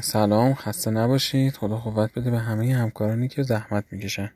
سلام خسته نباشید. خدا قوت بده به همه همکارانی که زحمت می‌کشن.